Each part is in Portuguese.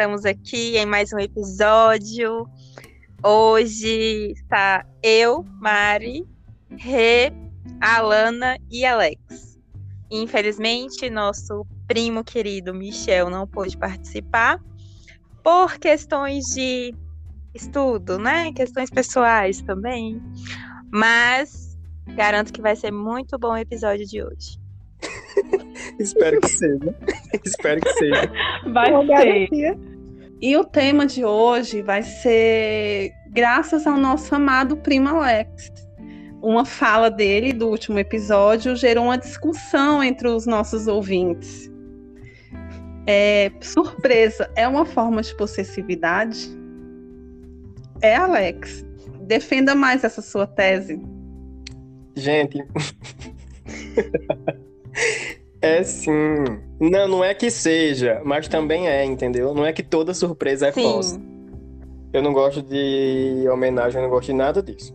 estamos aqui em mais um episódio. Hoje está eu, Mari, Rê, Alana e Alex. Infelizmente, nosso primo querido Michel não pôde participar por questões de estudo, né? Questões pessoais também. Mas garanto que vai ser muito bom o episódio de hoje. Espero que seja. Espero que seja. Vai ser. E o tema de hoje vai ser graças ao nosso amado primo Alex. Uma fala dele do último episódio gerou uma discussão entre os nossos ouvintes. É, surpresa é uma forma de possessividade? É, Alex. Defenda mais essa sua tese. Gente. É sim. Não, não é que seja, mas também é, entendeu? Não é que toda surpresa é Sim. falsa. Eu não gosto de homenagem, eu não gosto de nada disso.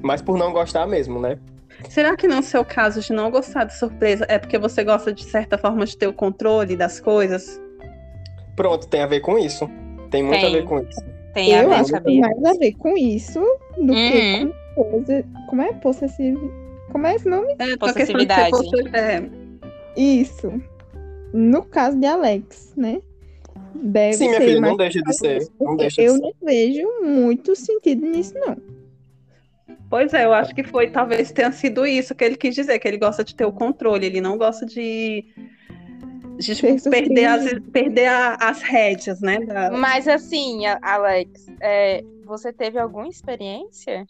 Mas por não gostar mesmo, né? Será que no seu caso de não gostar de surpresa é porque você gosta de certa forma de ter o controle das coisas? Pronto, tem a ver com isso. Tem muito Tem. a ver com isso. Tem a eu ver, acho que tem sabia? mais a ver com isso do Uhum. que com posse... Como é? Possessivo. Como é esse nome? É, Possessividade. de é, Isso. No caso de Alex, né? Deve Sim, minha ser filha, não deixa de ser. Não deixa de eu ser. não vejo muito sentido nisso, não. Pois é, eu acho que foi, talvez tenha sido isso que ele quis dizer, que ele gosta de ter o controle, ele não gosta de, de tipo, perder, as, perder a- as rédeas, né? da- Mas assim, Alex, é, você teve alguma experiência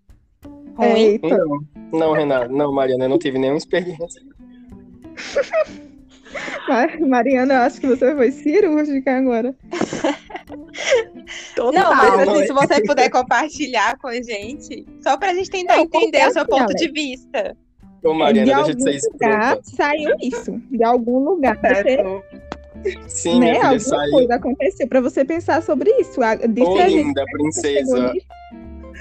ruim? Eita. Não, não, Renato. Não, Mariana, eu não tive nenhuma experiência. Ma- Mariana, eu acho que você foi cirúrgica agora. Total, Não, mas assim, né? se você puder compartilhar com a gente, só pra gente tentar Não, entender o seu ponto de vista. Ô, Mariana, de deixa algum de ser escrota. saiu isso. De algum lugar. Você, Certo. Sim, né? minha filha, Alguma saiu. coisa aconteceu pra você pensar sobre isso. Ô, linda você princesa.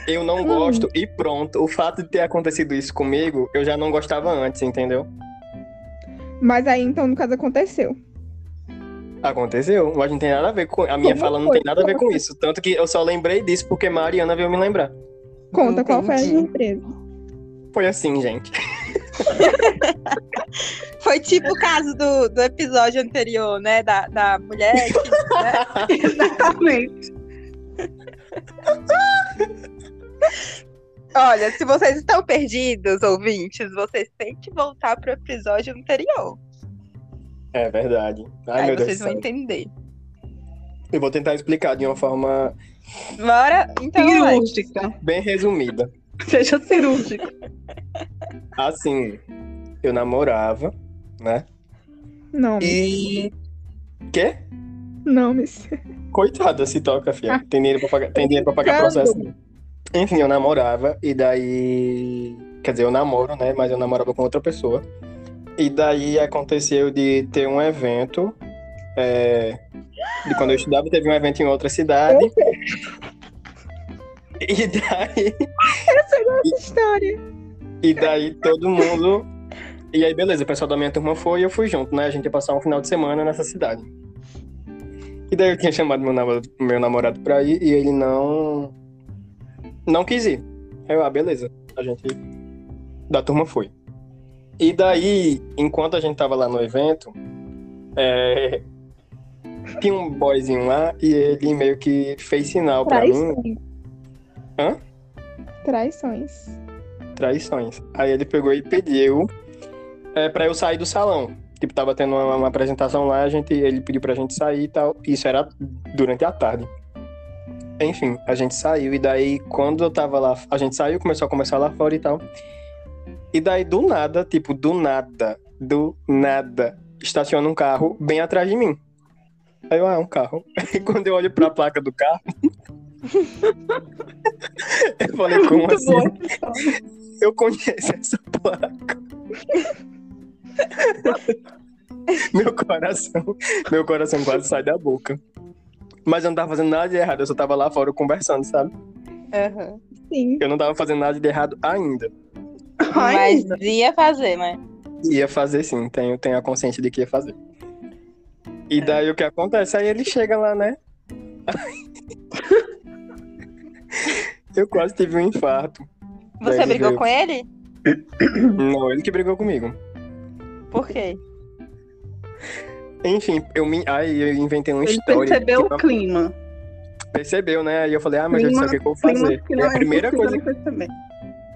Eu não Hum. gosto e pronto. O fato de ter acontecido isso comigo, eu já não gostava antes, entendeu? Mas aí, então, no caso, aconteceu. Aconteceu, mas não tem nada a ver com. A minha Como fala não foi? tem nada a ver com isso. Tanto que eu só lembrei disso porque Mariana veio me lembrar. Conta qual foi a surpresa. Foi assim, gente. Foi tipo o caso do, do episódio anterior, né? Da, da mulher que, né? Exatamente. Olha, se vocês estão perdidos, ouvintes, vocês têm que voltar pro episódio anterior. É verdade. Ai, Aí meu Deus vocês vão entender. Eu vou tentar explicar de uma forma Bora? Então. Cirúrgica. bem resumida. Seja cirúrgica. Assim, eu namorava, né? Nomes. E. Quê? Nomes. Coitada, se toca, filha. Tem dinheiro pra pagar, tem dinheiro pra pagar processo. Enfim, eu namorava, e daí. Quer dizer, eu namoro, né? Mas eu namorava com outra pessoa. E daí aconteceu de ter um evento. é, De quando eu estudava, teve um evento em outra cidade. E daí. Essa história. E daí todo mundo. E aí, beleza, o pessoal da minha turma foi e eu fui junto, né? A gente ia passar um final de semana nessa cidade. E daí eu tinha chamado meu namorado, meu namorado pra ir e ele não. Não quis ir. Aí eu, ah, beleza. A gente da turma foi. E daí, enquanto a gente tava lá no evento, é, tinha um boyzinho lá e ele meio que fez sinal pra mim. Traições. Hã? Traições. Traições. Aí ele pegou e pediu é, para eu sair do salão. Tipo, tava tendo uma, uma apresentação lá, a gente, ele pediu pra gente sair e tal. Isso era durante a tarde. Enfim, a gente saiu e daí quando eu tava lá, a gente saiu, começou a conversar lá fora e tal. E daí do nada, tipo, do nada, do nada, estaciona um carro bem atrás de mim. Aí eu, ah, é um carro. E quando eu olho pra placa do carro, eu falei, como Muito assim? bom. Eu conheço essa placa. meu coração, meu coração quase sai da boca. Mas eu não tava fazendo nada de errado, eu só tava lá fora conversando, sabe? Aham. Sim. Eu não tava fazendo nada de errado ainda. Mas ia fazer, né? Ia fazer sim, tenho, tenho a consciência de que ia fazer. E daí o que acontece? Aí ele chega lá, né? Eu quase tive um infarto. Você Daí brigou veio- com ele? Não, ele que brigou comigo. Por quê? Enfim, eu me. Aí eu inventei uma Ele história. percebeu que o clima. Percebeu, né? Aí eu falei, ah, meu Deus do céu, o que, eu vou clima fazer? E a é primeira impossível coisa perceber.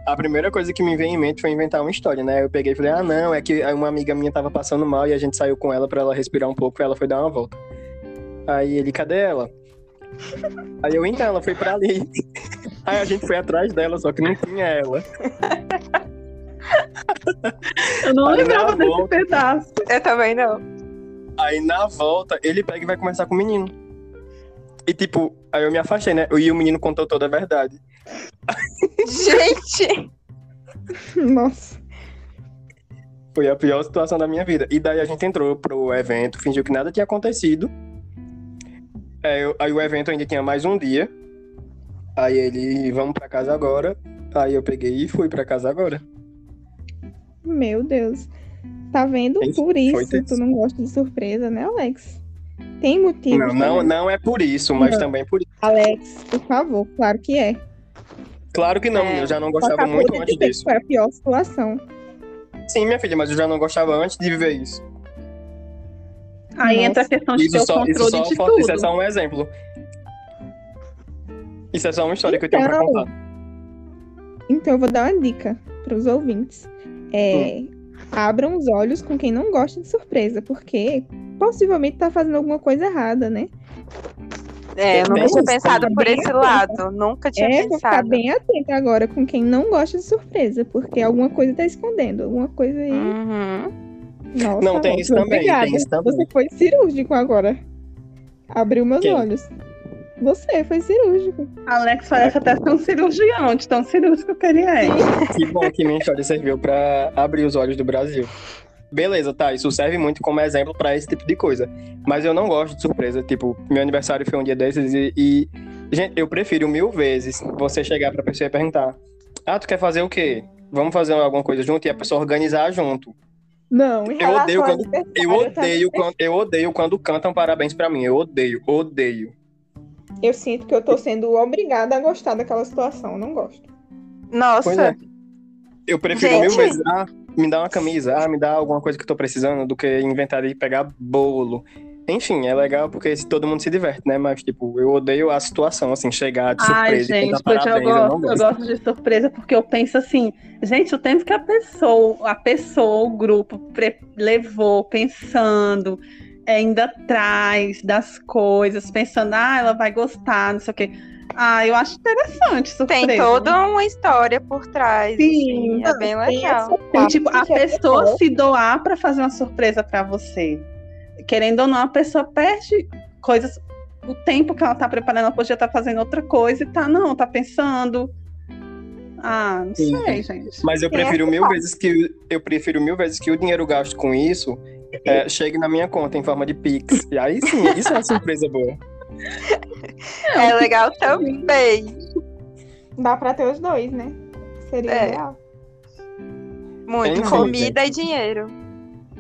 A primeira coisa que me veio em mente foi inventar uma história, né? Eu peguei e falei, ah, não, é que uma amiga minha tava passando mal e a gente saiu com ela pra ela respirar um pouco e ela foi dar uma volta. Aí ele, cadê ela? Aí eu, então, ela foi pra ali. Aí a gente foi atrás dela, só que não tinha ela. Eu não Aí lembrava na desse volta- pedaço. Eu também não. Aí na volta, ele pega e vai conversar com o menino. E tipo, aí eu me afastei, né? E o menino contou toda a verdade. Gente! Nossa. Foi a pior situação da minha vida. E daí a gente entrou pro evento, fingiu que nada tinha acontecido. É, eu- aí o evento ainda tinha mais um dia. Aí ele, vamos pra casa agora. Aí eu peguei e fui pra casa agora. Meu Deus. Tá vendo? Tem- Por isso tenso. tu não gosta de surpresa, né, Alex? Tem motivo. Não, não, não é por isso, mas também por isso. Alex, por favor, claro que é. Claro que não, É, eu já não gostava acabou muito de antes que disso. Foi a pior situação. Sim, minha filha, mas eu já não gostava antes de viver isso. Aí Nossa. entra a questão de ter Isso, o só, isso, controle só, de tudo. isso é só um exemplo. Isso é só uma história que eu tenho pra Então, contar. Então eu vou dar uma dica para os ouvintes. É, Hum. Abram os olhos com quem não gosta de surpresa, porque possivelmente tá fazendo alguma coisa errada, né? É, eu nunca tinha pensado por esse atenta. lado. Nunca tinha É, vou ficar pensado. bem atenta agora com quem não gosta de surpresa, porque alguma coisa tá escondendo, alguma coisa aí. Uhum. Nossa, Não, tem isso também, tem isso também. Você foi cirúrgico agora. Abriu meus Quem? olhos. Você foi cirúrgico. Alex parece até ser um cirurgião, de tão cirúrgico que ele é. Que bom que minha história serviu pra abrir os olhos do Brasil. Beleza, tá, isso serve muito como exemplo pra esse tipo de coisa. Mas eu não gosto de surpresa. Tipo, meu aniversário foi um dia desses e, e, Gente, eu prefiro mil vezes você chegar pra pessoa e perguntar: Ah, tu quer fazer o quê? Vamos fazer alguma coisa junto e a pessoa organizar junto. Não, em Eu odeio quando- Eu odeio, quando, eu odeio quando cantam parabéns pra mim. Eu odeio, odeio. Eu sinto que eu tô sendo obrigada a gostar daquela situação. Eu não gosto. Nossa, Pois é. Eu prefiro Gente. mil vezes, ah, me dá uma camisa, ah, me dá alguma coisa que eu tô precisando, do que inventar de pegar bolo. Enfim, é legal porque se todo mundo se diverte, né? Mas, tipo, eu odeio a situação, assim, chegar de Ai, surpresa e gente, pois eu parabéns, eu gosto, eu gosto. gosto de surpresa porque eu penso assim, gente, o tempo que a pessoa, a pessoa, o grupo levou pensando, é, indo atrás das coisas, pensando, ah, ela vai gostar, não sei o quê. Ah, eu acho interessante surpresa. tem toda uma história por trás. Sim, assim, é bem legal. Tem, tipo, a é pessoa legal. se doar pra fazer uma surpresa pra você. Querendo ou não, a pessoa perde coisas. O tempo que ela tá preparando, ela podia estar fazendo outra coisa e tá, não, tá pensando. Ah, não Sim. sei, gente. Mas eu prefiro mil vezes que eu prefiro mil vezes que o dinheiro gasto com isso é, chegue na minha conta em forma de Pix. E aí sim, isso é uma surpresa boa. É legal também. Dá pra ter os dois, né? Seria É. legal. Muito. Enfim, Comida e dinheiro.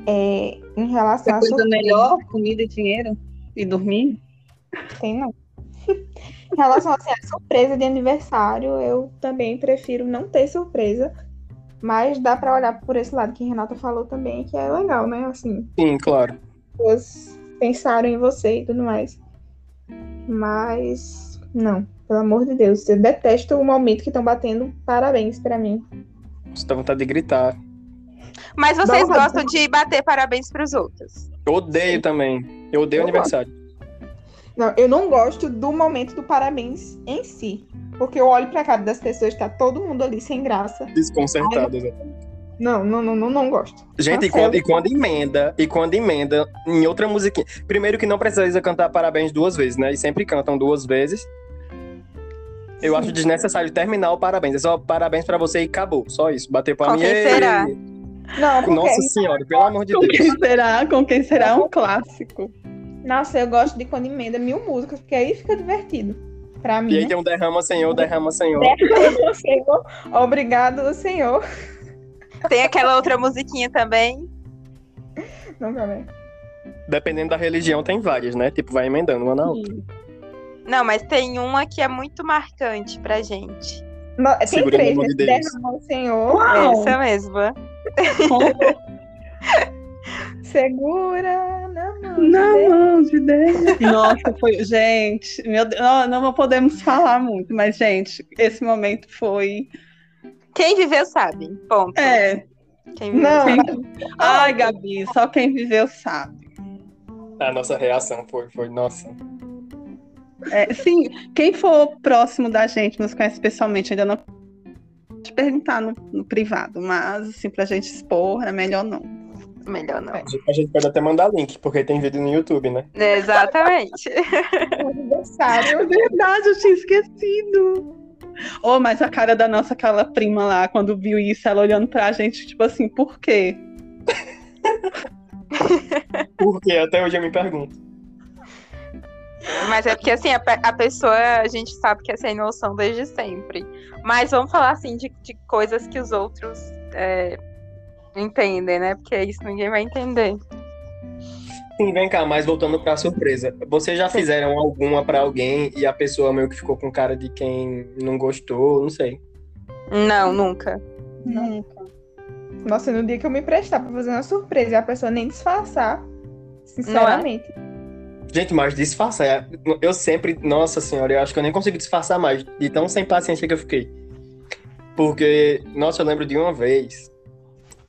É, em relação a coisa melhor, comida e dinheiro e dormir? tem não. Em relação assim, a surpresa de aniversário, eu também prefiro não ter surpresa. Mas dá pra olhar por esse lado que a Renata falou também, que é legal, né? Assim, Sim, claro. pessoas pensaram em você e tudo mais. Mas, não, pelo amor de Deus, eu detesto o momento que estão batendo parabéns pra mim. Você dá vontade de gritar. Mas vocês Dá gostam de bater parabéns pros outros. Eu odeio também. Eu odeio Eu aniversário. Não, eu não gosto do momento do parabéns em si. Porque eu olho pra cara das pessoas, tá todo mundo ali sem graça. Desconcertado, exatamente. Não, não, não, não, não gosto. Gente, e quando, e quando emenda, e quando emenda em outra musiquinha. Primeiro que não precisa cantar parabéns duas vezes, né? E sempre cantam duas vezes. Eu Sim. acho desnecessário terminar o parabéns. É só parabéns pra você e acabou. Só isso. Bater palma Com quem e- será? Não, Nossa senhora, pelo amor de Com Deus. quem será? Com quem será? É um clássico. Nossa, eu gosto de quando emenda mil músicas, porque aí fica divertido. Pra mim. E aí né? tem um derrama, Senhor, derrama, Senhor. Obrigado, Senhor. Obrigado, dependendo da religião, tem várias, né? Tipo, vai emendando uma na outra. Não, mas tem uma que é muito marcante pra gente. No- Tem Segura três, né? de. Derramou o Senhor. Uau! Essa mesma. Segura na mão. de Na Deus. mão de Deus. Nossa, foi. Gente, meu Deus, não, não podemos falar muito, mas, gente, esse momento foi. Quem viveu sabe. Ponto. É. Quem viveu Não, sabe. Ai, Gabi, só quem viveu sabe. A nossa reação foi, foi nossa. É, sim, quem for próximo da gente, nos conhece pessoalmente, ainda não pode perguntar no, no privado, mas, assim, pra gente expor, é melhor não. Melhor não. A gente- A gente pode até mandar link, porque tem vídeo no YouTube, né? Exatamente. É aniversário. verdade, eu tinha esquecido. Oh, mas a cara da nossa aquela prima lá, quando viu isso, ela olhando pra gente, tipo assim, por quê? Porque até hoje eu me pergunto. Mas é porque assim, a, a pessoa, a gente sabe que é sem noção desde sempre. Mas vamos falar assim de, de coisas que os outros é, entendem, né? Porque isso ninguém vai entender. Sim, vem cá, mas voltando pra surpresa. Vocês já fizeram alguma pra alguém e a pessoa meio que ficou com cara de quem não gostou, não sei. Não, nunca. Nunca. Nossa, no dia que eu me prestar pra fazer uma surpresa e a pessoa nem disfarçar, sinceramente. Gente, mas disfarçar. é- Eu sempre. Nossa senhora, eu acho que eu nem consigo disfarçar mais, de tão sem paciência que eu fiquei. Porque, nossa, eu lembro de uma vez.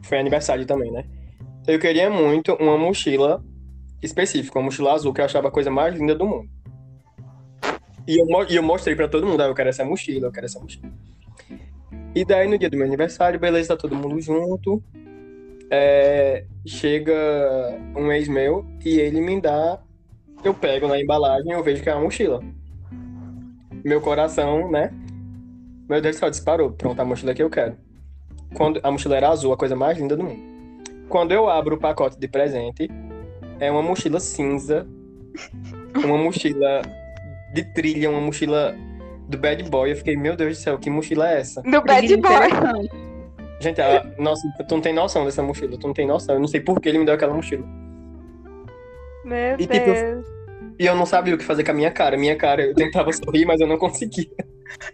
Foi aniversário também, né? Eu queria muito uma mochila específica, uma mochila azul, que eu achava a coisa mais linda do mundo. E eu, e eu mostrei pra todo mundo, ah, eu quero essa mochila, eu quero essa mochila. E daí, no dia do meu aniversário, beleza, tá todo mundo junto. É, chega um ex meu e ele me dá eu pego na embalagem e eu vejo que é uma mochila. Meu coração, né? Meu Deus do céu, disparou. Pronto, a mochila que eu quero. Quando a mochila era azul, a coisa mais linda do mundo. Quando eu abro o pacote de presente, é uma mochila cinza, uma mochila de trilha, uma mochila do Bad Boy. Eu fiquei, meu Deus do céu, que mochila é essa? Do Bad Boy. Gente, ela, nossa, tu não tem noção dessa mochila, tu não tem noção. Eu não sei por que ele me deu aquela mochila. Meu E, tipo, Deus. E eu não sabia o que fazer com a minha cara. Minha cara, eu tentava sorrir, mas eu não conseguia.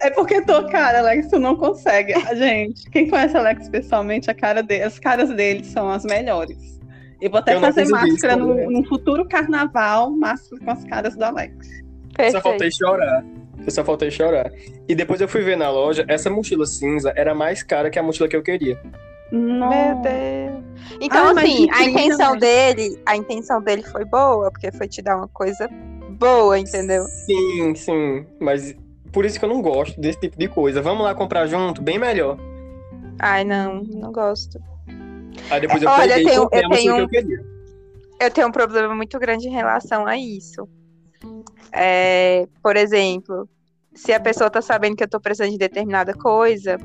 É porque tua cara, Alex, tu não consegue. Gente, quem conhece Alex pessoalmente, a cara dele, as caras dele são as melhores. Eu vou até Eu não fazer isso, máscara no, né? no futuro carnaval, máscara com as caras do Alex. Só faltei Perfeito. chorar. Eu só faltei chorar. E depois eu fui ver na loja, essa mochila cinza era mais cara que a mochila que eu queria. Meu Nossa. Deus. Então, Ah, assim, a intenção dele, a intenção dele foi boa, porque foi te dar uma coisa boa, entendeu? Sim, sim. Mas por isso que eu não gosto desse tipo de coisa. Vamos lá comprar junto, bem melhor. Ai, não, não gosto. Aí depois eu Olha, peguei eu tenho- eu tenho que eu queria. Eu tenho um problema muito grande em relação a isso. É, por exemplo, se a pessoa tá sabendo que eu tô precisando de determinada coisa,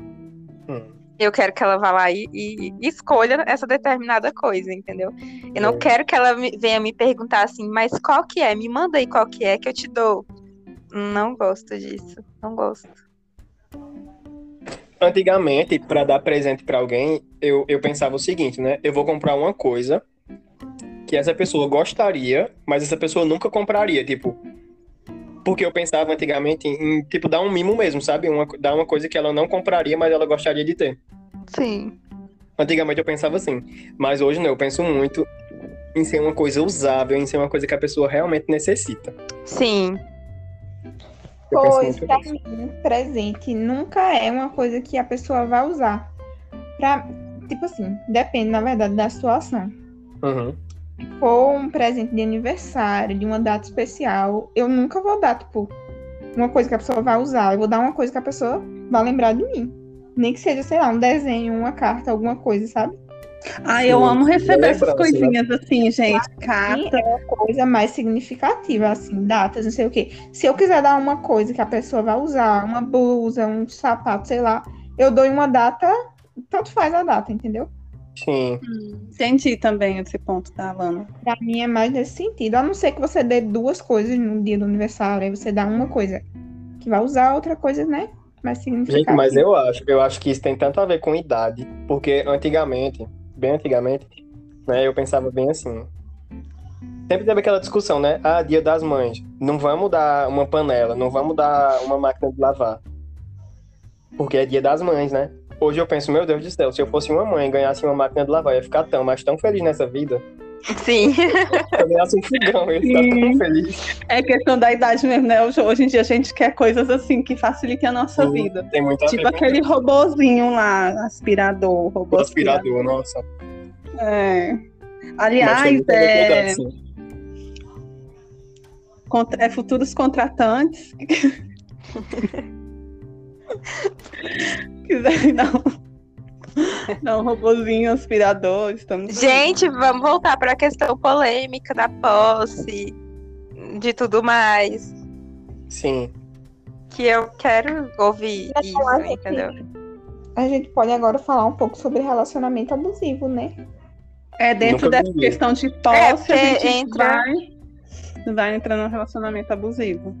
Hum. eu quero que ela vá lá e, e- e escolha essa determinada coisa, entendeu? Eu não É. quero que ela me- venha me perguntar assim, mas qual que é? Me manda aí qual que é que eu te dou. Não gosto disso. Não gosto. Antigamente, pra dar presente pra alguém, eu, eu pensava o seguinte, né? Eu vou comprar uma coisa que essa pessoa gostaria, mas essa pessoa nunca compraria, tipo. Porque eu pensava antigamente em, tipo, dar um mimo mesmo, sabe? Uma, dar uma coisa que ela não compraria, mas ela gostaria de ter. Sim. Antigamente eu pensava assim, mas hoje não, eu penso muito em ser uma coisa usável, em ser uma coisa que a pessoa realmente necessita. Sim. Eu penso Pois, pra mim, presente nunca é uma coisa que a pessoa vai usar. Pra, tipo assim, depende, na verdade, da situação. Uhum. for um presente de aniversário, de uma data especial, eu nunca vou dar, tipo, uma coisa que a pessoa vai usar. Eu vou dar uma coisa que a pessoa vai lembrar de mim. Nem que seja, sei lá, um desenho, uma carta, alguma coisa, sabe? Ai, eu amo receber essas lembrança, né? coisinhas assim, gente. Carta. é uma coisa mais significativa, assim, datas, não sei o quê. Se eu quiser dar uma coisa que a pessoa vai usar, uma blusa, um sapato, sei lá, eu dou em uma data, tanto faz a data, entendeu? Sim. Entendi também esse ponto da Alana. Pra mim é mais nesse sentido. A não ser que você dê duas coisas no dia do aniversário, aí você dá uma coisa que vai usar, outra coisa, né? Mais significativa. Gente, mas eu acho, eu acho que isso tem tanto a ver com idade, porque antigamente, bem antigamente, né, eu pensava bem assim. Sempre teve aquela discussão, né? Ah, dia das mães. Não vamos dar uma panela, não vamos dar uma máquina de lavar. Porque é dia das mães, né? Hoje eu penso, meu Deus do céu, se eu fosse uma mãe e ganhasse uma máquina de lavar, eu ia ficar tão, mas tão feliz nessa vida. Sim. Eu ganhasse um fogão, ia estar tão feliz. É questão da idade mesmo, né? Hoje, em dia a gente quer coisas assim que facilitem a nossa Sim, vida. Tem muito a Tipo aquele robozinho lá, aspirador, robô o aspirador, nossa. É. Aliás, é, contra- é futuros contratantes. Quiserem dar um, dar um robozinho aspirador, estamos. aí. Gente, vamos voltar para a questão polêmica da posse, de tudo mais. Sim. Que eu quero ouvir eu isso, entendeu? A gente pode agora falar um pouco sobre relacionamento abusivo, né? É dentro Nunca dessa vi. questão de É, posse, porque a gente entra- vai, vai entrar num relacionamento abusivo.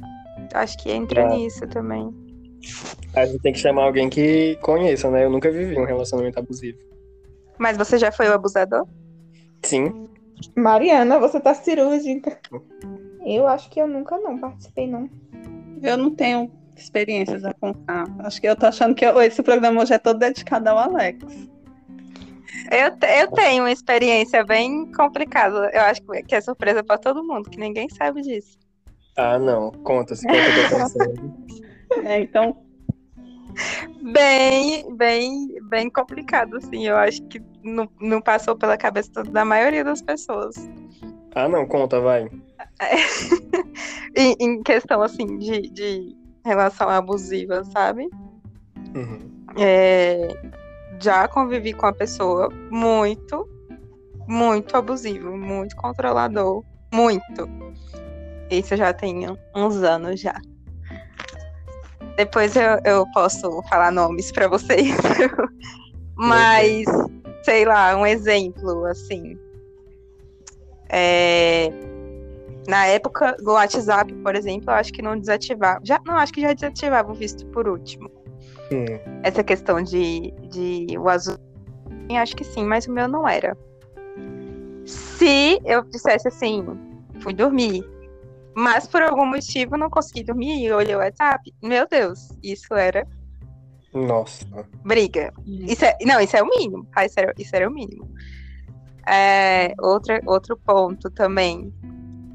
Acho que entra É. nisso também. A gente tem que chamar alguém que conheça, né? Eu nunca vivi um relacionamento abusivo. Mas você já foi o abusador? Sim. Mariana, você tá cirúrgica. Eu acho que eu nunca não participei, não. Eu não tenho experiências a contar. Acho que eu tô achando que eu- esse programa hoje é todo dedicado ao Alex. Eu, te- eu tenho uma experiência bem complicada. Eu acho que é surpresa para todo mundo, que ninguém sabe disso. Ah, não. Conta, se conta que eu. É, então, Bem, bem, bem complicado, assim. Eu acho que não, não passou pela cabeça da maioria das pessoas. Ah, não, conta, vai. em, em questão, assim, de, de relação abusiva, sabe? Uhum. É, já convivi com uma pessoa muito, muito abusivo, muito controlador, muito. Isso já tem uns anos já. Depois eu, eu posso falar nomes pra vocês. Mas, sei lá, um exemplo, assim. É, na época do WhatsApp, por exemplo, eu acho que não desativava. Já, não, acho que já desativava o visto por último Hum. essa questão de, de o azul. Acho que sim, mas o meu não era. Se eu dissesse assim, fui dormir, mas por algum motivo não consegui dormir e olhei o WhatsApp, meu Deus, isso era Nossa. briga. Isso é, não, isso é o mínimo, tá? Isso era, isso era o mínimo. É, outra, outro ponto também.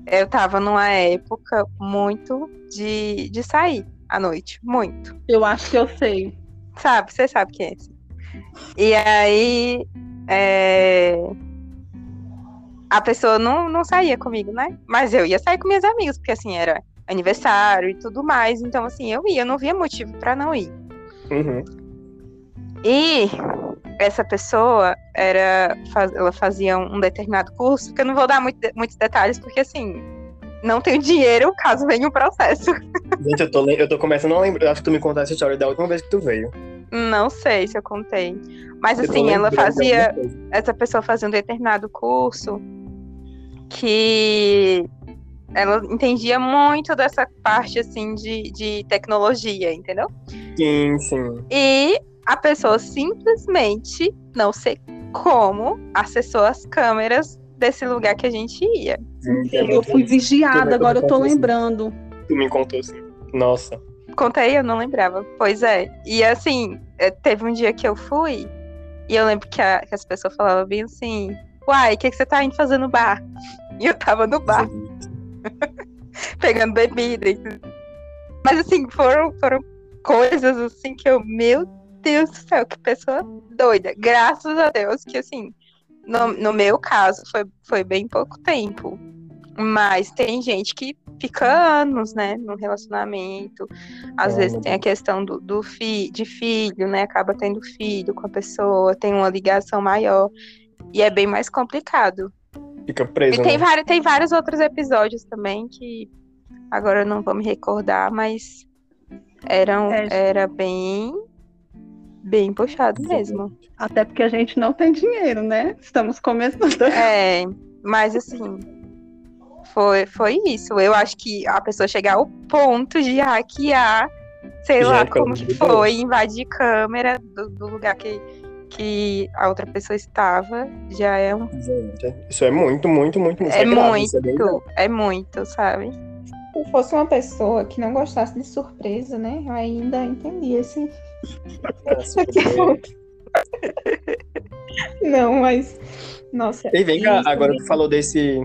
Eu tava numa época muito de, de sair à noite, muito. eu acho que eu sei. Sabe, você sabe que é esse. E aí, é, a pessoa não, não saía comigo, né? Mas eu ia sair com minhas amigas, porque assim, era aniversário e tudo mais. Então, assim, eu ia, eu não via motivo pra não ir. Uhum. E essa pessoa era, ela fazia um determinado curso, que eu não vou dar muito- muitos detalhes, porque assim, não tenho dinheiro caso venha um processo. Gente, eu tô, eu tô começando a lembrar. Acho que tu me contaste essa história da última vez que tu veio. Não sei se eu contei. Mas Eu assim, ela fazia. essa pessoa fazia um determinado curso que ela entendia muito dessa parte assim de, de tecnologia, entendeu? Sim, sim. E a pessoa simplesmente, não sei como, acessou as câmeras desse lugar que a gente ia. Sim, é Eu muito fui vigiada, agora eu tô lembrando. Tu me contou assim. Nossa. Contei, eu não lembrava. Pois é. E assim, eh, teve um dia que eu fui e eu lembro que, a- que as pessoas falavam bem assim: Uai, o que, que você tá indo fazer no bar? E eu tava no bar. pegando bebida. Mas assim, foram, foram coisas assim que eu, meu Deus do céu, que pessoa doida. Graças a Deus que assim, no, no meu caso foi, foi bem pouco tempo. Mas tem gente que fica anos, né, no relacionamento. Às É, vezes tem a questão do, do fi, de filho, né? Acaba tendo filho com a pessoa, tem uma ligação maior. E é bem mais complicado. Fica preso. E tem, né? vários, tem vários outros episódios também que agora eu não vou me recordar, mas eram, É. era bem, bem puxado mesmo. Até porque a gente não tem dinheiro, né? Estamos começando. É, mas assim, foi, foi isso. Eu acho que a pessoa chegar ao ponto de hackear, sei lá Gente, pelo como que foi, invadir câmera do, do lugar que, que a outra pessoa estava, já é um. Gente, isso é muito, muito, muito, muito. É grave, isso é bem muito, é muito, sabe? Se fosse uma pessoa que não gostasse de surpresa, né? Eu ainda entendia assim. grave. Não, mas. Nossa. E vem cá, agora tu falou desse.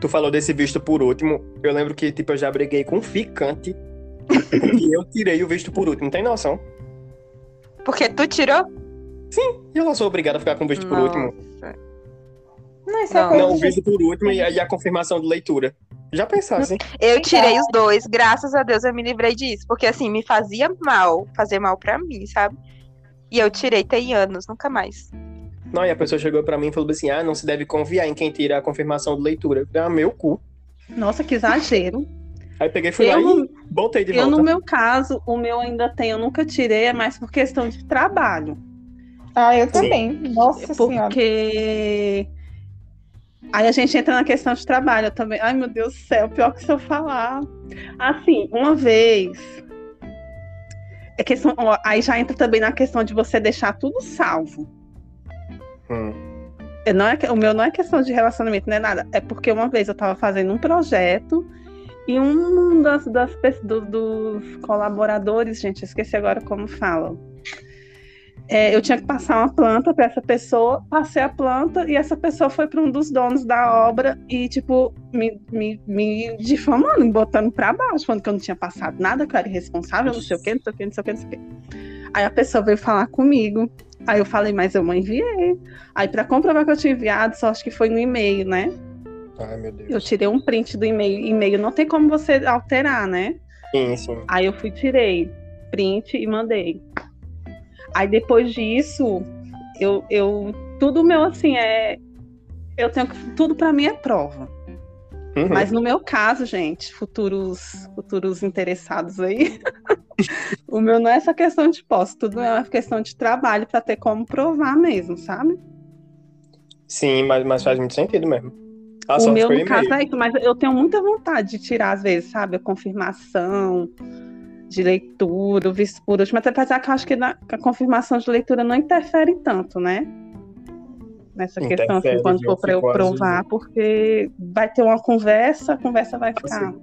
Tu falou desse visto por último. Eu lembro que, tipo, eu já briguei com um ficante. Porque eu tirei o visto por último, tem noção? Porque tu tirou? E eu não sou obrigado a ficar com o visto por último. Nossa. Não, isso é Não. coisa Não, o visto por último e aí a confirmação de leitura. Já pensasse? Eu tirei os dois, graças a Deus eu me livrei disso. Porque assim, me fazia mal, fazer mal pra mim, sabe? E eu tirei tem anos, nunca mais. Não, e a pessoa chegou pra mim e falou assim: ah, não se deve confiar em quem tira a confirmação de leitura. Eu ah, meu cu. Nossa, que exagero. Aí peguei, fui Eu lá não- e voltei de Eu, volta. no meu caso, o meu ainda tem, eu nunca tirei, é mais por questão de trabalho. Ah, eu também. Nossa senhora. Porque aí a gente entra na questão de trabalho também. Ai, meu Deus do céu, pior que se eu falar. Assim, uma vez. É questão, ó, aí já entra também na questão de você deixar tudo salvo. Hum. É, Não é, o meu não é questão de relacionamento, não é nada. É porque uma vez eu estava fazendo um projeto e um das, das do- dos colaboradores, gente, eu esqueci agora como fala. É, eu tinha que passar uma planta para essa pessoa, passei a planta e essa pessoa foi para um dos donos da obra e, tipo, me, me, me difamando, me botando para baixo, falando que eu não tinha passado nada, que eu era irresponsável, não sei o quê, não sei o quê, não sei o quê, não sei o quê. Aí a pessoa veio falar comigo. Aí eu falei, mas eu não enviei. Aí, para comprovar que eu tinha enviado, só acho que foi no e-mail, né? Ai, meu Deus. Eu tirei um print do e-mail. E-mail não tem como você alterar, né? Sim, sim. Aí eu fui, tirei print e mandei. Aí depois disso, eu, eu tudo meu assim é. Eu tenho. Tudo pra mim é prova. Uhum. Mas no meu caso, gente, futuros, futuros interessados aí, o meu não é essa questão de posse, tudo é uma questão de trabalho pra ter como provar mesmo, sabe? Sim, mas, mas faz muito sentido mesmo. A o meu, no caso, é isso, mas eu tenho muita vontade de tirar, às vezes, sabe, a confirmação de leitura, o visto por último, até apesar que eu acho que na- a confirmação de leitura não interfere tanto, né? Nessa questão, assim, Interfere, quando for para eu provar, porque vai ter uma conversa, a conversa vai ficar.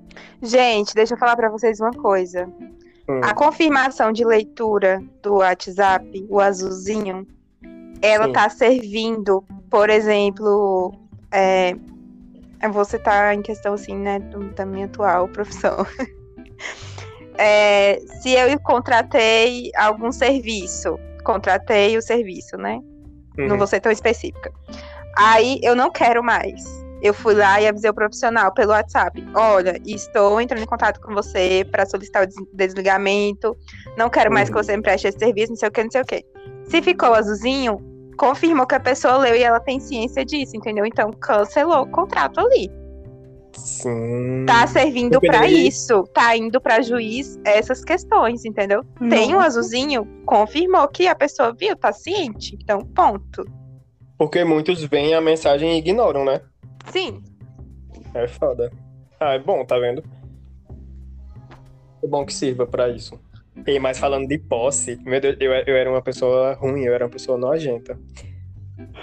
Gente, deixa eu falar pra vocês uma coisa. Hum. A confirmação de leitura do WhatsApp, o azulzinho, ela Sim. tá servindo, por exemplo, é, você tá em questão assim, né, do- da minha atual profissão. É, se eu contratei algum serviço, contratei o serviço, né? Não Uhum. vou ser tão específica. Aí eu não quero mais. Eu fui lá e avisei o profissional pelo WhatsApp. Olha, estou entrando em contato com você para solicitar o des- desligamento. Não quero mais que Uhum. você me preste esse serviço, não sei o que, não sei o que. Se ficou azulzinho, confirmou que a pessoa leu e ela tem ciência disso, entendeu? Então cancelou o contrato ali. Sim. Tá servindo para isso, tá indo para juiz essas questões, entendeu? Tem um Nossa. azulzinho, confirmou que a pessoa viu, tá ciente. Então, ponto. Porque muitos veem a mensagem e ignoram, né? Sim. É foda. Ah, é bom, tá vendo? É bom que sirva pra isso. E mas falando de posse, meu Deus, eu, eu era uma pessoa ruim, eu era uma pessoa nojenta.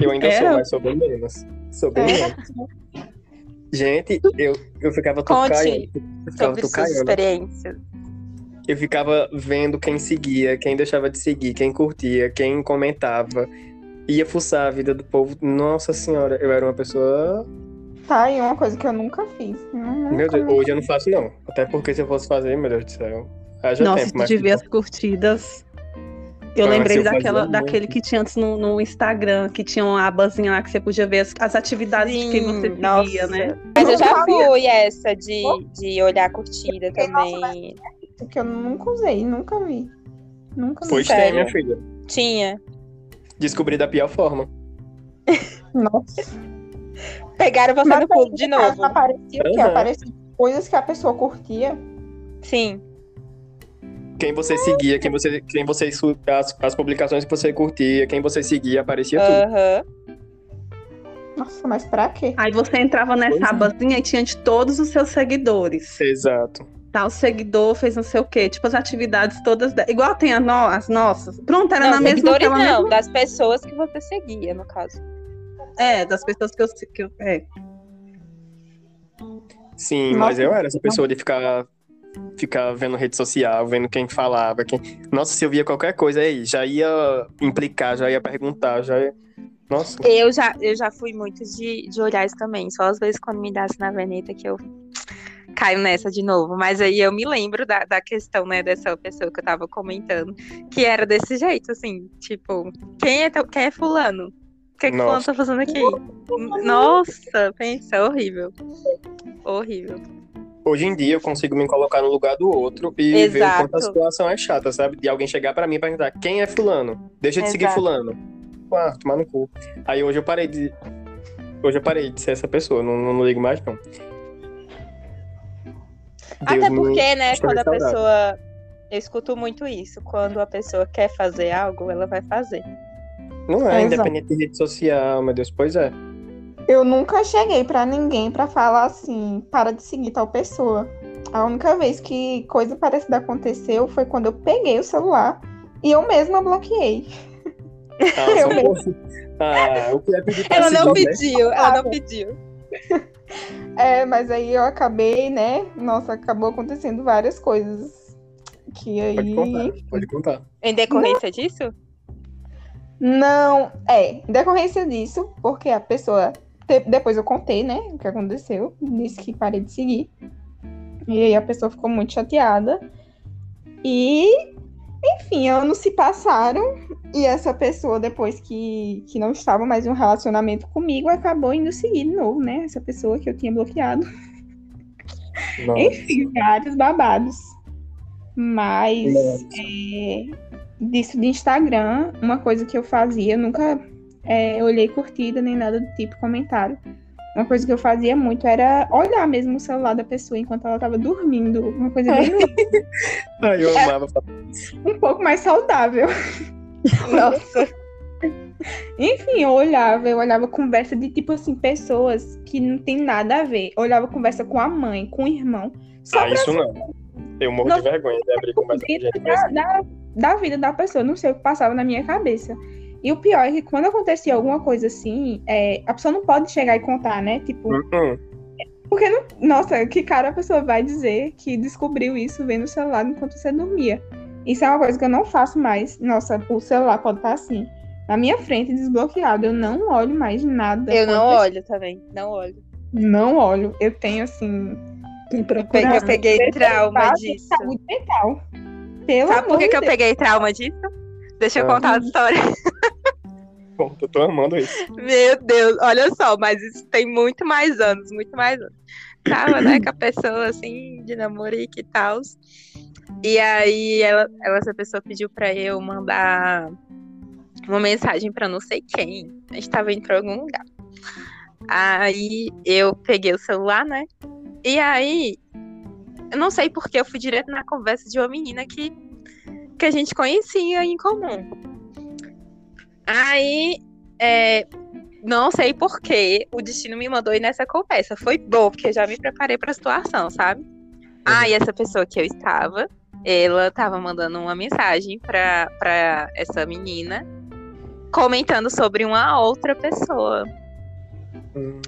Eu ainda sou, mas sou bem menos. Sou bem É. menos. Gente, eu, eu ficava Conte tucaiando. Eu ficava Sobre suas tucaiando. experiências. Eu ficava vendo quem seguia, quem deixava de seguir, quem curtia, quem comentava. Ia fuçar a vida do povo. Nossa senhora, eu era uma pessoa. Tá aí uma coisa que eu nunca fiz. Nunca Meu Deus, hoje eu não faço, não. Até porque se eu fosse fazer, meu Deus do céu. Haja Nossa, tempo, mas. de ver as curtidas. Eu lembrei daquela, muito. daquele que tinha antes no, no Instagram, que tinha uma abazinha lá que você podia ver as, as atividades de quem você seguia, nossa. né? Mas eu já fui essa de, de olhar a curtida Porque, nossa, também. Que eu nunca usei, nunca vi. Nunca vi. Pois tem, minha filha. Tinha. Descobri da pior forma. Nossa. Pegaram você Mas no pulo de novo. Aparecia o quê? Aham. Aparecia coisas que a pessoa curtia. Sim. Quem você seguia, quem você. Quem você as, as publicações que você curtia, quem você seguia, aparecia tudo. Aham. Nossa, mas pra quê? Aí você entrava Pois é. nessa abazinha e tinha de todos os seus seguidores. Exato. tal seguidor fez não sei o quê. Tipo, as atividades todas. da- Igual tem a no- as nossas. Pronto, era não, na mesma. seguidores não, mesma- das pessoas que você seguia, no caso. É, das pessoas que eu. Que eu é. Sim, Nossa. mas eu era essa pessoa de ficar, ficar vendo rede social, vendo quem falava. Quem... Nossa, se eu via qualquer coisa aí, já ia implicar, já ia perguntar, já ia... Nossa, Eu já, eu já fui muito de, de olhar isso também. Só às vezes quando me desse na veneta que eu caio nessa de novo. Mas aí eu me lembro da, da questão, né, dessa pessoa que eu tava comentando, que era desse jeito, assim, tipo, quem é, quem é fulano? O que, que fulano tá fazendo aqui? Nossa, pensa, horrível. Horrível. Hoje em dia eu consigo me colocar no lugar do outro e ver o Exato. quanto a situação é chata, sabe? De alguém chegar pra mim e perguntar, quem é fulano? Deixa de seguir Exato. fulano. Ah, tomar no cu. Aí hoje eu parei de... Hoje eu parei de ser essa pessoa, não, não, não ligo mais, não. Até Deus me- porque, né, quando a saudável. pessoa. Eu escuto muito isso. Quando a pessoa quer fazer algo, ela vai fazer. Não é, Exato. independente de rede social, meu Deus, pois é. Eu nunca cheguei pra ninguém pra falar assim, para de seguir tal pessoa. A única vez que coisa parecida aconteceu foi quando eu peguei o celular e eu mesma bloqueei. Ah, Eu poucos. Ah, o que é pedir Ela não pediu, ela não pediu. É, mas aí eu acabei, né? Nossa, acabou acontecendo várias coisas. Que aí. Pode contar, pode contar. Em decorrência disso? Não, é, em decorrência disso, porque a pessoa. Depois eu contei, né? O que aconteceu. Disse que parei de seguir. E aí a pessoa ficou muito chateada. E. Enfim, anos se passaram. E essa pessoa, depois que, que não estava mais em um relacionamento comigo, acabou indo seguir de novo, né? Essa pessoa que eu tinha bloqueado. Enfim, vários babados. Mas é, disso de Instagram, uma coisa que eu fazia, eu nunca é, olhei curtida nem nada do tipo, comentário. Uma coisa que eu fazia muito era olhar mesmo o celular da pessoa enquanto ela tava dormindo. Uma coisa bem Ai, eu amava. um pouco mais saudável. Nossa. Enfim, eu olhava, eu olhava conversa de tipo assim, pessoas que não tem nada a ver. Eu olhava conversa com a mãe, com o irmão. Só Ah, isso não. Eu morro Não. de vergonha de abrir conversa com gente da, da, da vida da pessoa, não sei o que passava na minha cabeça. E o pior é que quando acontecia alguma coisa assim, é, a pessoa não pode chegar e contar, né? Tipo, Hum, porque não. Nossa, que cara a pessoa vai dizer que descobriu isso vendo o celular enquanto você dormia. Isso é uma coisa que eu não faço mais. Nossa, o celular pode estar assim, na minha frente, desbloqueado. Eu não olho mais nada. Eu não olho também, não olho. Não olho. Eu tenho, assim. Procurar. peguei, eu peguei trauma disso. Saúde mental. Pelo Sabe por amor que, que eu peguei trauma disso? Deixa eu contar a história. Bom, eu tô amando isso. Meu Deus, olha só, mas isso tem muito mais anos, muito mais anos. Tava, né, com a pessoa assim, de namorico e tal. E aí ela, ela, essa pessoa pediu pra eu mandar uma mensagem pra não sei quem. A gente tava indo pra algum lugar. Aí eu peguei o celular, né? E aí, eu não sei porque eu fui direto na conversa de uma menina que, que a gente conhecia em comum. Aí, é, não sei porquê o destino me mandou ir nessa conversa. Foi bom, porque eu já me preparei pra situação, sabe? Ah, e essa pessoa que eu estava, ela tava mandando uma mensagem pra essa menina, comentando sobre uma outra pessoa. Hum,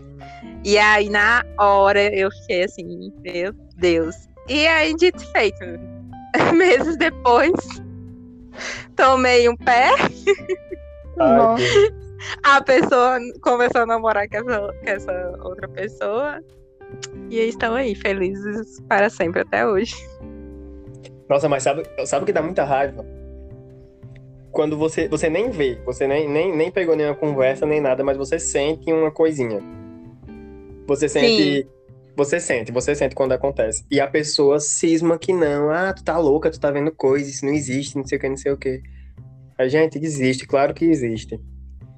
E aí, na hora, eu fiquei assim, meu Deus. E aí, dito feito. Meses depois, tomei um pé, Nossa. A pessoa começou a namorar com essa, com essa outra pessoa. E estão aí, felizes para sempre até hoje. Nossa, mas sabe, sabe o que dá muita raiva? Quando você, você nem vê, você nem, nem, nem pegou nenhuma conversa, nem nada, mas você sente uma coisinha. Você sente. Você sente, você sente quando acontece. E a pessoa cisma que não. Ah, tu tá louca, tu tá vendo coisa, isso não existe, não sei o que, não sei o que. A gente existe, claro que existe.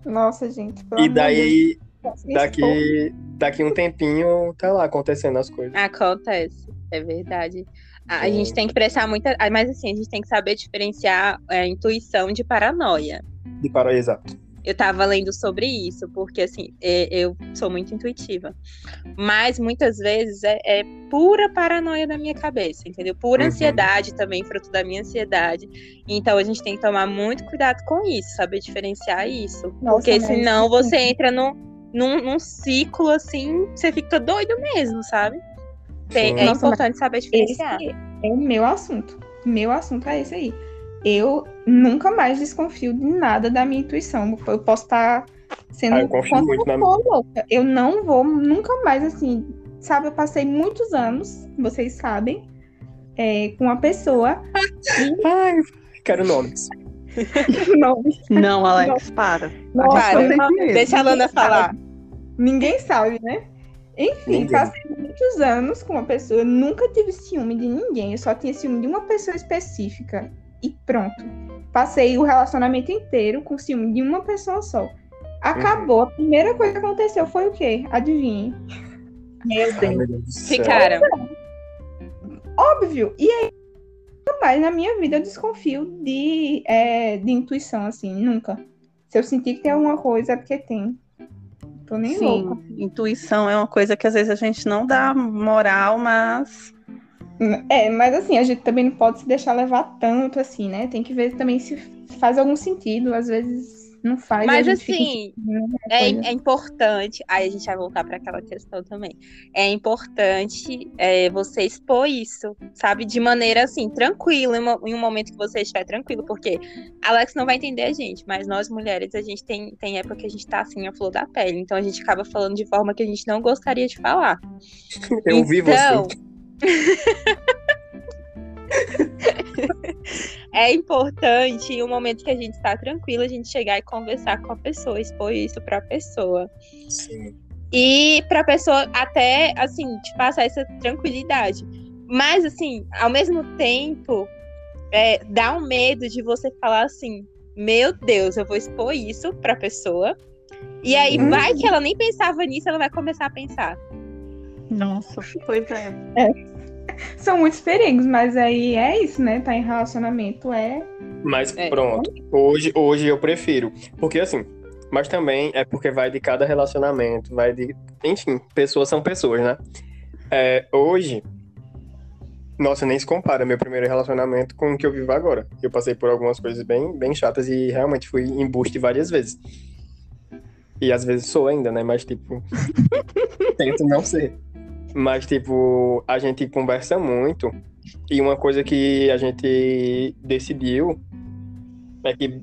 Nossa, gente. pelo E amor de daí, Deus, daqui, daqui um tempinho, tá lá acontecendo as coisas. Acontece, é verdade. A, a Sim. gente tem que prestar muita. Mas assim, a gente tem que saber diferenciar é, intuição de paranoia. De para exato. Eu tava lendo sobre isso, porque assim, é, eu sou muito intuitiva. Mas muitas vezes é, é pura paranoia da minha cabeça, entendeu? Pura Uhum. ansiedade também, fruto da minha ansiedade. Então a gente tem que tomar muito cuidado com isso, saber diferenciar isso. Nossa, porque mas- senão você entra no, num, num ciclo assim, você fica doido mesmo, sabe? Tem- é Nossa, importante saber diferenciar. é o meu assunto. Meu assunto é esse aí. Eu nunca mais desconfio de nada da minha intuição. Eu posso estar sendo Ah, eu confio muito na for louca. Eu não vou nunca mais assim. Sabe, eu passei muitos anos, vocês sabem, é, com uma pessoa. Ai, quero nomes. Não, Não, Alex, para. Nossa, Para, não. Deixa a Lana falar. Ninguém sabe, né? Enfim, Ninguém. passei muitos anos com uma pessoa, eu nunca tive ciúme de ninguém, eu só tinha ciúme de uma pessoa específica. E pronto. Passei o relacionamento inteiro com ciúme de uma pessoa só. Acabou. A primeira coisa que aconteceu foi o quê? Adivinhe. Meu Deus. Ficaram. Óbvio. E aí, nunca mais na minha vida eu desconfio de, é, de intuição, assim, nunca. Se eu sentir que tem alguma coisa, é porque tem. Tô nem louca. Sim, intuição é uma coisa que às vezes a gente não dá moral, mas É, mas assim, a gente também não pode se deixar levar tanto assim, né? Tem que ver também se faz algum sentido. Às vezes não faz. Mas assim, É, é importante, aí a gente vai voltar para aquela questão também. É importante é, você expor isso, sabe? De maneira assim, tranquila, em, um momento que você estiver tranquilo, porque Alex não vai entender a gente, mas nós mulheres, a gente tem, tem época que a gente tá assim, a flor da pele, então a gente acaba falando de forma que a gente não gostaria de falar. Eu então, assim. é importante, em um momento que a gente está tranquilo, a gente chegar e conversar com a pessoa, expor isso para a pessoa. Sim. E pra pessoa até, assim, te passar essa tranquilidade. Mas, assim, ao mesmo tempo, é, dá um medo de você falar assim: Meu Deus, eu vou expor isso pra pessoa. E aí Uhum. vai que ela nem pensava nisso, ela vai começar a pensar. nossa, pois é. São muitos perigos, mas aí é isso, né? Tá em relacionamento, é. Mas É. pronto, hoje, hoje eu prefiro. Porque assim, mas também é porque vai de cada relacionamento, vai de. Enfim, pessoas são pessoas, né? É, hoje. Nossa, nem se compara meu primeiro relacionamento com o que eu vivo agora. Eu passei por algumas coisas bem, bem chatas e realmente fui embuste várias vezes. E às vezes sou ainda, né? Mas, tipo, tento não ser. Mas, tipo, a gente conversa muito. E uma coisa que a gente decidiu é que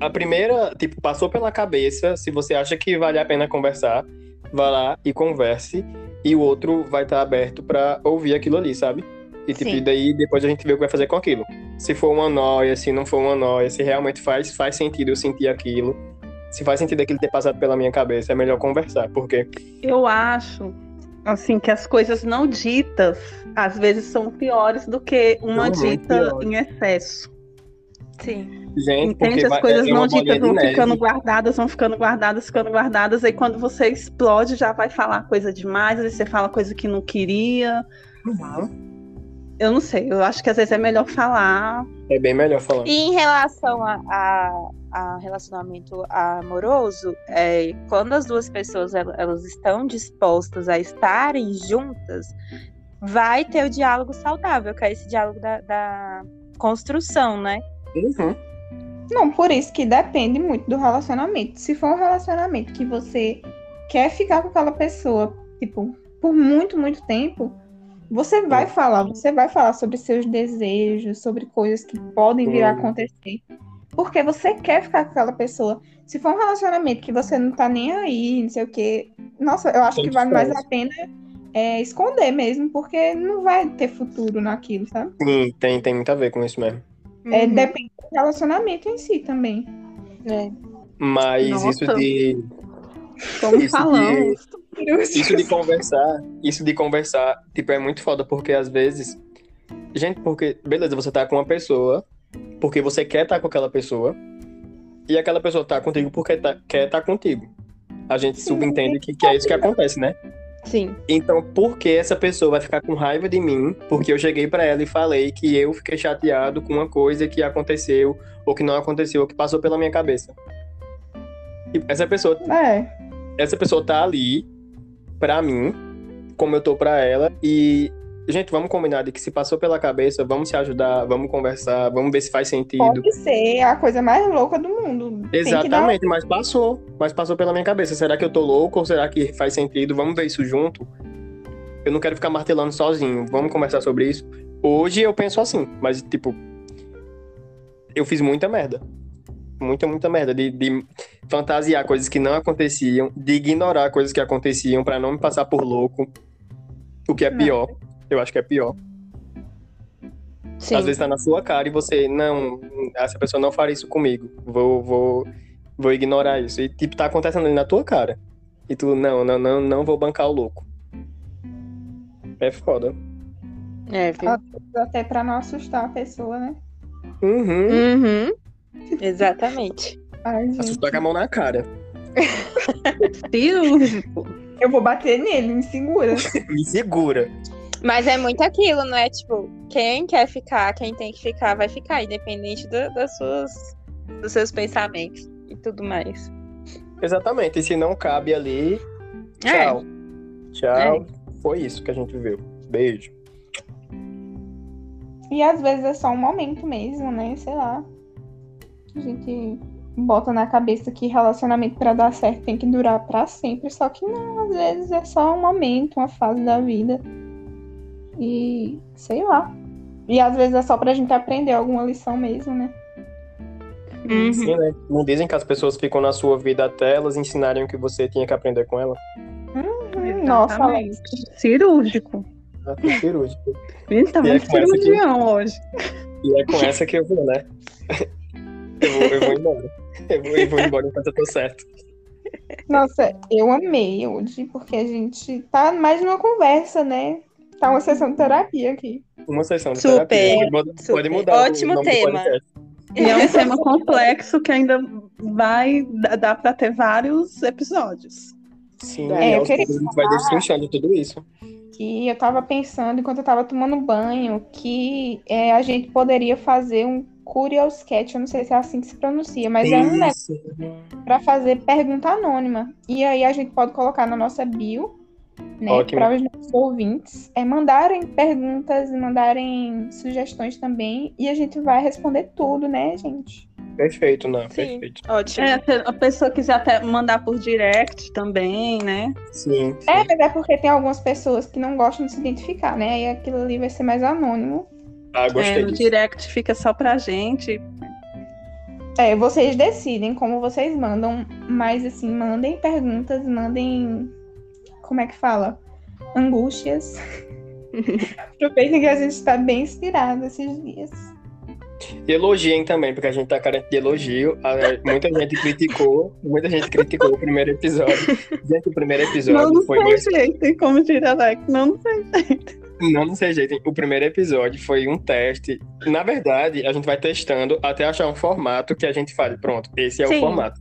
a primeira, tipo, passou pela cabeça, se você acha que vale a pena conversar, vá lá e converse, e o outro vai estar aberto pra ouvir aquilo ali, sabe? E tipo, Sim. e daí depois a gente vê o que vai fazer com aquilo. Se for uma noia, se não for uma noia, se realmente faz, faz sentido eu sentir aquilo, se faz sentido aquilo ter passado pela minha cabeça, é melhor conversar, porque Eu acho, assim, que as coisas não ditas, às vezes, são piores do que uma muito dita piores. em excesso. Sim. gente, Entende? As coisas é não ditas vão neve. ficando guardadas, vão ficando guardadas, ficando guardadas. Aí quando você explode, já vai falar coisa demais, às vezes você fala coisa que não queria. Uhum. Eu não sei, eu acho que às vezes é melhor falar. É bem melhor falar. E em relação a, a- a relacionamento amoroso, é, quando as duas pessoas el- elas estão dispostas a estarem juntas, vai ter o diálogo saudável, que é esse diálogo da, da construção, né? Uhum. Não, por isso que depende muito do relacionamento. Se for um relacionamento que você quer ficar com aquela pessoa, tipo, por muito, muito tempo, você vai falar, você vai falar sobre seus desejos, sobre coisas que podem vir a acontecer. Porque você quer ficar com aquela pessoa. Se for um relacionamento que você não tá nem aí, não sei o quê, nossa, eu acho Tem que vale mais a pena é, esconder mesmo, porque não vai ter futuro naquilo, sabe? Sim, tem, tem muito a ver com isso mesmo. É, Uhum. depende do relacionamento em si também. É. Mas Nossa. isso de. Como Isso falamos. Isso de conversar, isso de conversar, tipo, é muito foda, porque às vezes. Gente, porque, beleza, você tá com uma pessoa, porque você quer estar com aquela pessoa, e aquela pessoa tá contigo porque tá- quer estar contigo. A gente subentende que, que é isso que acontece, né? Sim. Então, por que essa pessoa vai ficar com raiva de mim? Porque eu cheguei pra ela e falei que eu fiquei chateado com uma coisa que aconteceu, ou que não aconteceu, ou que passou pela minha cabeça. Tipo, Essa pessoa, É. essa pessoa tá ali pra mim, como eu tô pra ela, e. Gente, vamos combinar de que se passou pela cabeça, vamos se ajudar, vamos conversar, vamos ver se faz sentido. Pode ser a coisa mais louca do mundo. Que dar- Exatamente, mas passou. Mas passou pela minha cabeça. Será que eu tô louco ou será que faz sentido? Vamos ver isso junto. Eu não quero ficar martelando sozinho. Vamos conversar sobre isso. Hoje eu penso assim, mas tipo. Eu fiz muita merda. Muita, muita merda. De, de fantasiar coisas que não aconteciam, de ignorar coisas que aconteciam pra não me passar por louco. O que é Não. pior. Eu acho que é pior. Sim. Às vezes tá na sua cara e você, não, essa pessoa não faria isso comigo. Vou, vou, vou ignorar isso. E tipo, tá acontecendo ali na tua cara. E tu, não, não, não, não vou bancar o louco. É foda. É, viu? Até pra não assustar a pessoa, né? Uhum. Uhum. Exatamente. Ai, gente. Assustar com a mão na cara. Eu vou bater nele, me segura. Me segura. Mas é muito aquilo, não é? Tipo, quem quer ficar, quem tem que ficar, vai ficar, independente do- das suas, dos seus pensamentos e tudo mais. Exatamente. E se não cabe ali, É. tchau. Tchau. Foi isso que a gente viu. Beijo. E às vezes é só um momento mesmo, né? Sei lá. A gente bota na cabeça que relacionamento pra dar certo tem que durar pra sempre. Só que não, às vezes é só um momento, uma fase da vida. E sei lá. E às vezes é só pra gente aprender alguma lição mesmo, né? Uhum. Sim, né? Não dizem que as pessoas ficam na sua vida até elas ensinarem o que você tinha que aprender com ela? Hum, Nossa, Alex. Cirúrgico. Ah, que cirúrgico. Ele tá é muito com essa que- cirurgião hoje. E é com essa que eu vou, né? Eu vou, embora. Eu vou, eu vou embora enquanto eu tô certo. Nossa, eu amei hoje, porque a gente tá mais numa conversa, né? Tá uma sessão de terapia aqui. Uma sessão de Super, terapia. Pode, mudar- super. pode mudar. Ótimo tema. E é um tema complexo que ainda vai dar pra ter vários episódios. Sim, É, eu queria a gente vai destrinchando tudo isso. que eu tava pensando enquanto eu tava tomando banho que é, a gente poderia fazer um Curious Cat, eu não sei se é assim que se pronuncia, mas é um Isso. pra fazer pergunta anônima. E aí a gente pode colocar na nossa bio, né, para os nossos ouvintes, é mandarem perguntas, mandarem sugestões também, e a gente vai responder tudo, né, gente? Perfeito, não. Sim. Perfeito. Ótimo. É, se a pessoa quiser até mandar por direct também, né? Sim. sim. É, mas é porque tem algumas pessoas que não gostam de se identificar, né? Aí aquilo ali vai ser mais anônimo. Ah, É, gostei no disso. direct fica só pra gente. É, vocês decidem como vocês mandam, mas assim, mandem perguntas, mandem. Como é que fala? Angústias. Aproveitem que a gente tá bem inspirado esses dias. E elogiem também, porque a gente tá carente de elogio. É, Muita gente criticou, muita gente criticou o primeiro episódio. Gente, o primeiro episódio Não, não foi tem mais jeito, como diria Alex, não, não tem jeito. Não, não sei jeito. O primeiro episódio foi um teste. Na verdade, a gente vai testando até achar um formato que a gente fale. Pronto, esse é Sim. o formato.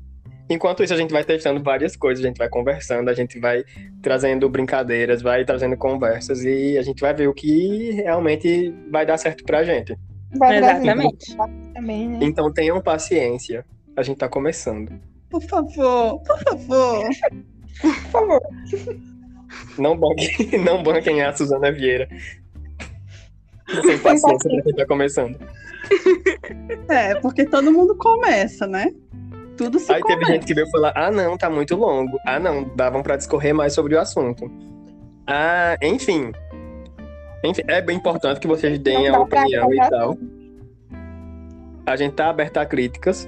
Enquanto isso, a gente vai testando várias coisas, a gente vai conversando, a gente vai trazendo brincadeiras, vai trazendo conversas e a gente vai ver o que realmente vai dar certo pra gente. Vai Exatamente. também, né? Então tenham paciência. A gente tá começando. Por favor, por favor. Por favor. Não banquem, não banquem a Suzana Vieira. Sem paciência pra quem tá começando. É, porque todo mundo começa, né? Tudo se Aí teve começa. gente que veio falar: ah, não, tá muito longo. Ah, não, davam pra discorrer mais sobre o assunto. Ah, enfim. Enfim, é bem importante que vocês deem a opinião e tal. A gente tá aberto a críticas.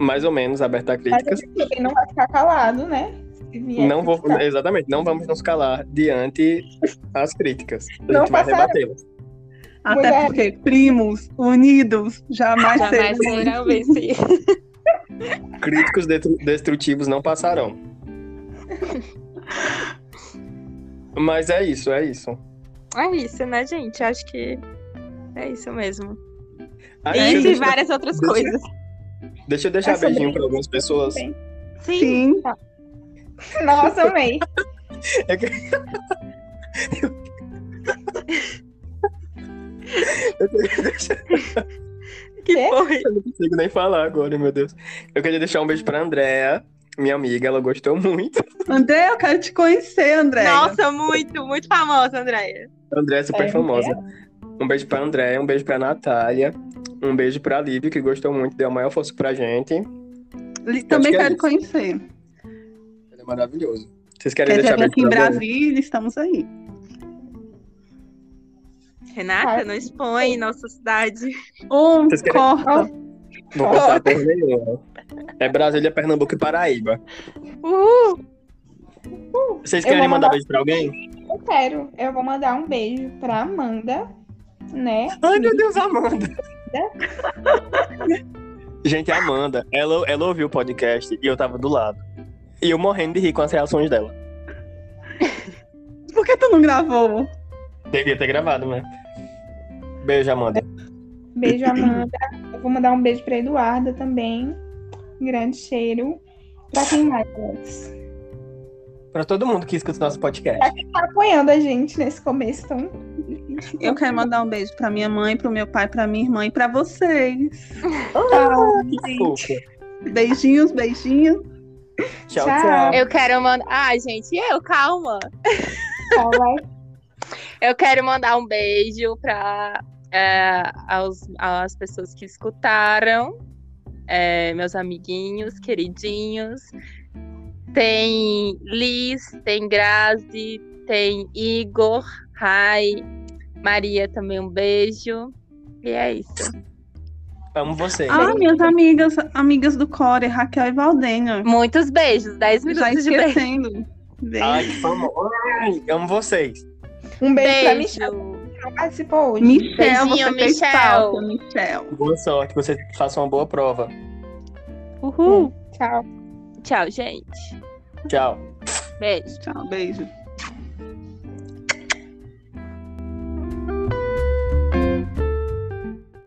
Mais ou menos aberto a Mas críticas. também não vai ficar calado, né? Vier Não vou, exatamente, não vamos nos calar diante as críticas. A Não gente vai rebatê-las. Até Mulher. porque primos, unidos, jamais, Jamais serão. vencidos. Críticos destrutivos não passarão. Mas é isso, é isso. É isso, né, gente? Acho que é isso mesmo. Ah, deixa, e deixar, várias outras deixa- coisas. deixa eu deixar É beijinho pra algumas pessoas. também. Sim. Sim, Nossa, amei. É que- Eu queria deixar- Que foi? eu não consigo nem falar agora, meu Deus. Eu queria deixar um beijo pra Andrea, minha amiga, ela gostou muito. André, eu quero te conhecer, André. Nossa, muito, muito famosa, Andréia. André é super É, famosa. Um beijo pra André, um beijo pra Natália, um beijo pra Lívia, que gostou muito, deu a maior força pra gente. Também que é quero isso. conhecer. É maravilhoso. Vocês querem Quer deixar dizer, aqui em? Brasília, estamos aí. Renata, Tá. não expõe nossa cidade. Um, Vocês querem- corta. Vou contar por nenhuma. É Brasília, Pernambuco e Paraíba. Uhul! Vocês querem mandar mandar- beijo pra alguém? Eu quero. Eu vou mandar um beijo pra Amanda, né? Ai, meu Deus, Amanda. Gente, a Amanda, ela, ela ouviu o podcast e eu tava do lado. E eu morrendo de rir com as reações dela. Por que tu não gravou? Devia ter gravado, né? Beijo, Amanda. Beijo, Amanda. Eu vou mandar um beijo pra Eduarda também. Grande cheiro. Pra quem mais, Alex? Pra todo mundo que escuta nosso podcast. Tá apoiando a gente nesse começo tão difícil. Eu quero mandar um beijo pra minha mãe, pro meu pai, pra minha irmã e pra vocês. Que fofo. Beijinhos, beijinhos. Tchau, Tchau. tchau. Eu quero mandar. Ai, gente, eu, calma. Vai. Eu quero mandar um beijo para aos, as pessoas que escutaram, é, meus amiguinhos, queridinhos. Tem Liz, tem Grazi, tem Igor, Rai, Maria também um beijo. E é isso. Amo vocês. Ah, minhas amigas, amigas do Core, Raquel e Valdênia. Muitos beijos, 10 Já minutos de beijo. esquecendo. Ai, que famoso. Ai, amo vocês. Um beijo, pra Michelle, Beijo. que não participou hoje. Michel, Beijinho, você Michel. falta, Michel. Boa sorte, que você faça uma boa prova. Uhul. Tchau. Tchau, gente. Tchau. Beijo. Tchau, beijo.